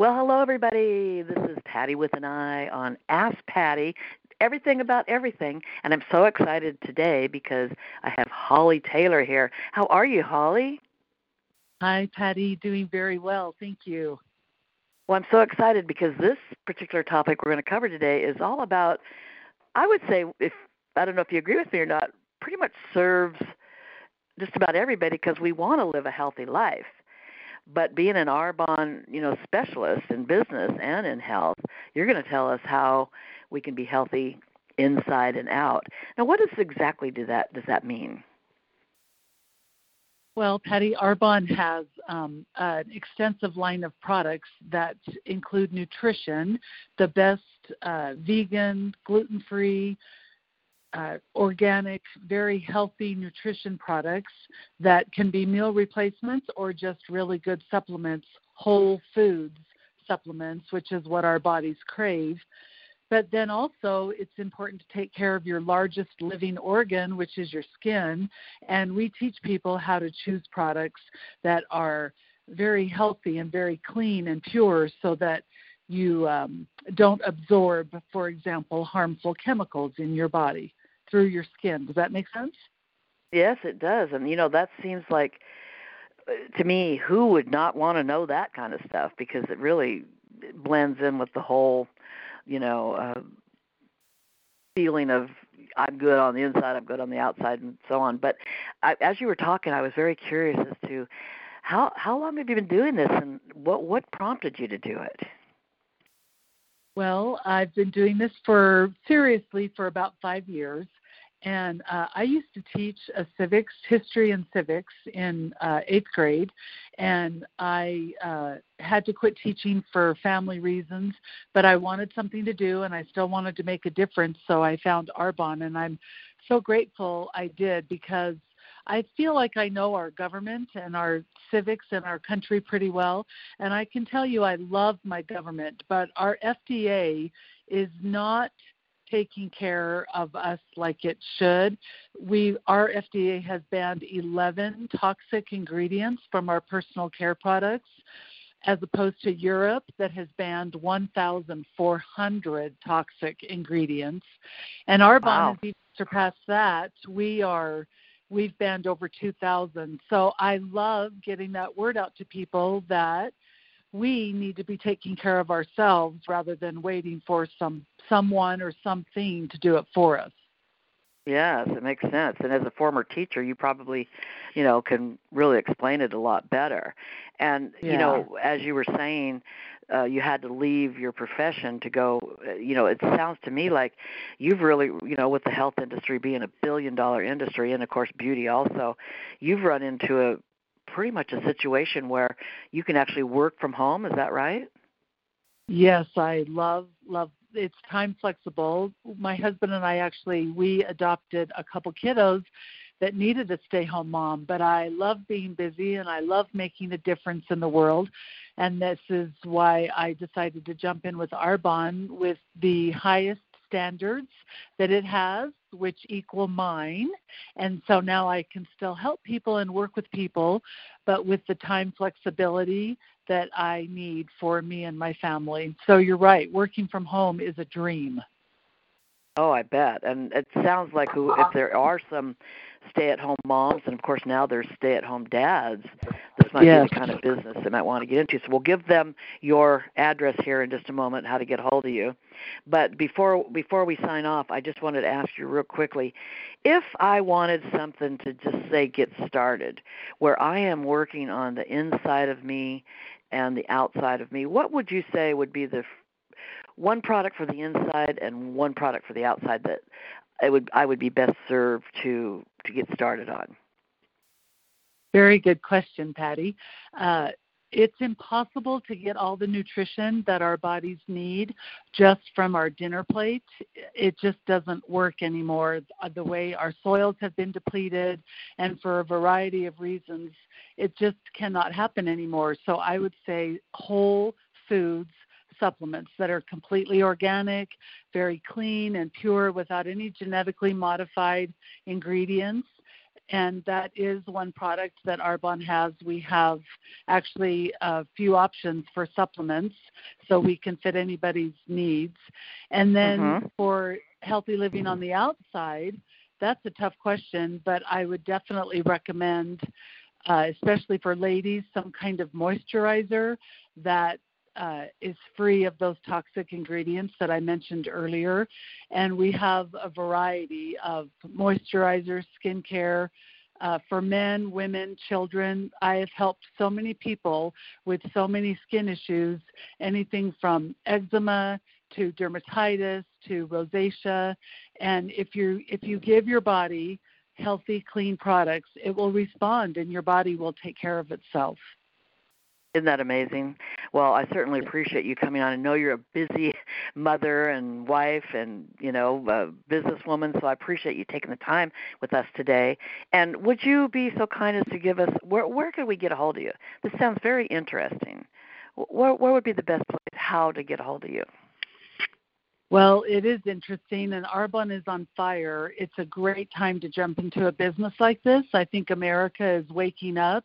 Well, hello, everybody. This is Patty with an I on Ask Patty. Everything about everything. And I'm so excited today because I have Holly Taylor here. How are you, Holly? Hi, Patty. Doing very well. Thank you. Well, I'm so excited because this particular topic we're going to cover today is all about, I would say, if I don't know if you agree with me or not, pretty much serves just about everybody because we want to live a healthy life. But being an Arbonne, you know, specialist in business and in health, you're going to tell us how we can be healthy inside and out. Now, what does exactly do that does that mean? Well, Patty, Arbonne has um, an extensive line of products that include nutrition, the best uh, vegan, gluten free, uh, organic, very healthy nutrition products that can be meal replacements or just really good supplements, whole foods supplements, which is what our bodies crave. But then also, it's important to take care of your largest living organ, which is your skin. And we teach people how to choose products that are very healthy and very clean and pure so that you um, don't absorb, for example, harmful chemicals in your body through your skin. Does that make sense? Yes, it does. And you know, that seems like uh, to me who would not want to know that kind of stuff because it really blends in with the whole, you know, uh feeling of I'm good on the inside, I'm good on the outside and so on. But I, as you were talking, I was very curious as to how how long have you been doing this and what what prompted you to do it? Well, I've been doing this for seriously for about 5 years and uh, I used to teach a civics, history and civics in uh, eighth grade, and I uh, had to quit teaching for family reasons, but I wanted something to do, and I still wanted to make a difference, so I found Arbonne, and I'm so grateful I did because I feel like I know our government and our civics and our country pretty well, and I can tell you I love my government, but our FDA is not – taking care of us like it should. We our FDA has banned 11 toxic ingredients from our personal care products as opposed to Europe that has banned 1,400 toxic ingredients. And our wow. has even surpassed that. We are we've banned over 2,000. So I love getting that word out to people that we need to be taking care of ourselves rather than waiting for some someone or something to do it for us. Yes, it makes sense. And as a former teacher, you probably, you know, can really explain it a lot better. And yeah. you know, as you were saying, uh, you had to leave your profession to go. Uh, you know, it sounds to me like you've really, you know, with the health industry being a billion-dollar industry, and of course beauty also, you've run into a pretty much a situation where you can actually work from home. Is that right? Yes, I love love it's time flexible. My husband and I actually we adopted a couple kiddos that needed a stay home mom, but I love being busy and I love making a difference in the world. And this is why I decided to jump in with Arbonne with the highest standards that it has, which equal mine. And so now I can still help people and work with people, but with the time flexibility that I need for me and my family. So you're right, working from home is a dream. Oh, I bet. And it sounds like who if there are some stay-at-home moms, and of course now there's stay-at-home dads. This might yes. be the kind of business they might want to get into. So we'll give them your address here in just a moment, how to get a hold of you. But before before we sign off, I just wanted to ask you real quickly, if I wanted something to just say get started, where I am working on the inside of me and the outside of me, what would you say would be the one product for the inside and one product for the outside that I would I would be best served to to get started on? Very good question, Patty. Uh, it's impossible to get all the nutrition that our bodies need just from our dinner plate. It just doesn't work anymore. The way our soils have been depleted, and for a variety of reasons, it just cannot happen anymore. So I would say whole foods supplements that are completely organic, very clean and pure without any genetically modified ingredients and that is one product that Arbonne has. We have actually a few options for supplements, so we can fit anybody's needs. And then mm-hmm. for healthy living on the outside, that's a tough question, but I would definitely recommend, uh, especially for ladies, some kind of moisturizer that uh, is free of those toxic ingredients that I mentioned earlier. And we have a variety of moisturizers, skincare. Uh, for men, women, children, I have helped so many people with so many skin issues, anything from eczema to dermatitis to rosacea. And if you if you give your body healthy, clean products, it will respond, and your body will take care of itself. Isn't that amazing? Well, I certainly appreciate you coming on. I know you're a busy mother and wife and, you know, a businesswoman, so I appreciate you taking the time with us today. And would you be so kind as to give us where where could we get a hold of you? This sounds very interesting. Where where would be the best place how to get a hold of you? Well, it is interesting, and Arbonne is on fire. It's a great time to jump into a business like this. I think America is waking up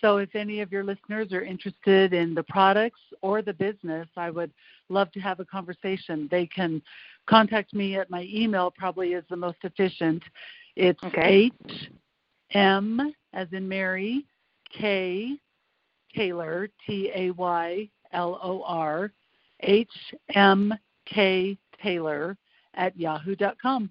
so, if any of your listeners are interested in the products or the business, I would love to have a conversation. They can contact me at my email, probably is the most efficient. It's okay. H M as in Mary, K Taylor, T A Y L O R, H M K Taylor at yahoo.com.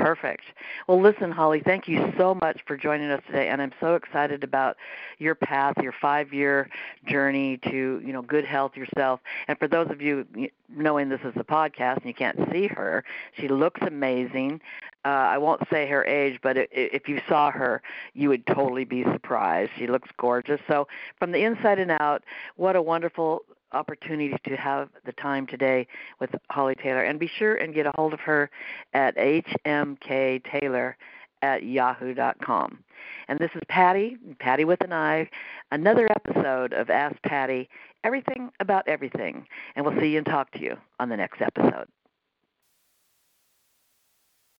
Perfect. Well, listen, Holly, thank you so much for joining us today, and I'm so excited about your path, your five-year journey to you know good health yourself. And for those of you knowing this is a podcast and you can't see her, she looks amazing. Uh, I won't say her age, but if you saw her, you would totally be surprised. She looks gorgeous. So, from the inside and out, what a wonderful opportunity to have the time today with Holly Taylor. And be sure and get a hold of her at hmktaylor at yahoo.com. And this is Patty, Patty with an I, another episode of Ask Patty, everything about everything. And we'll see you and talk to you on the next episode.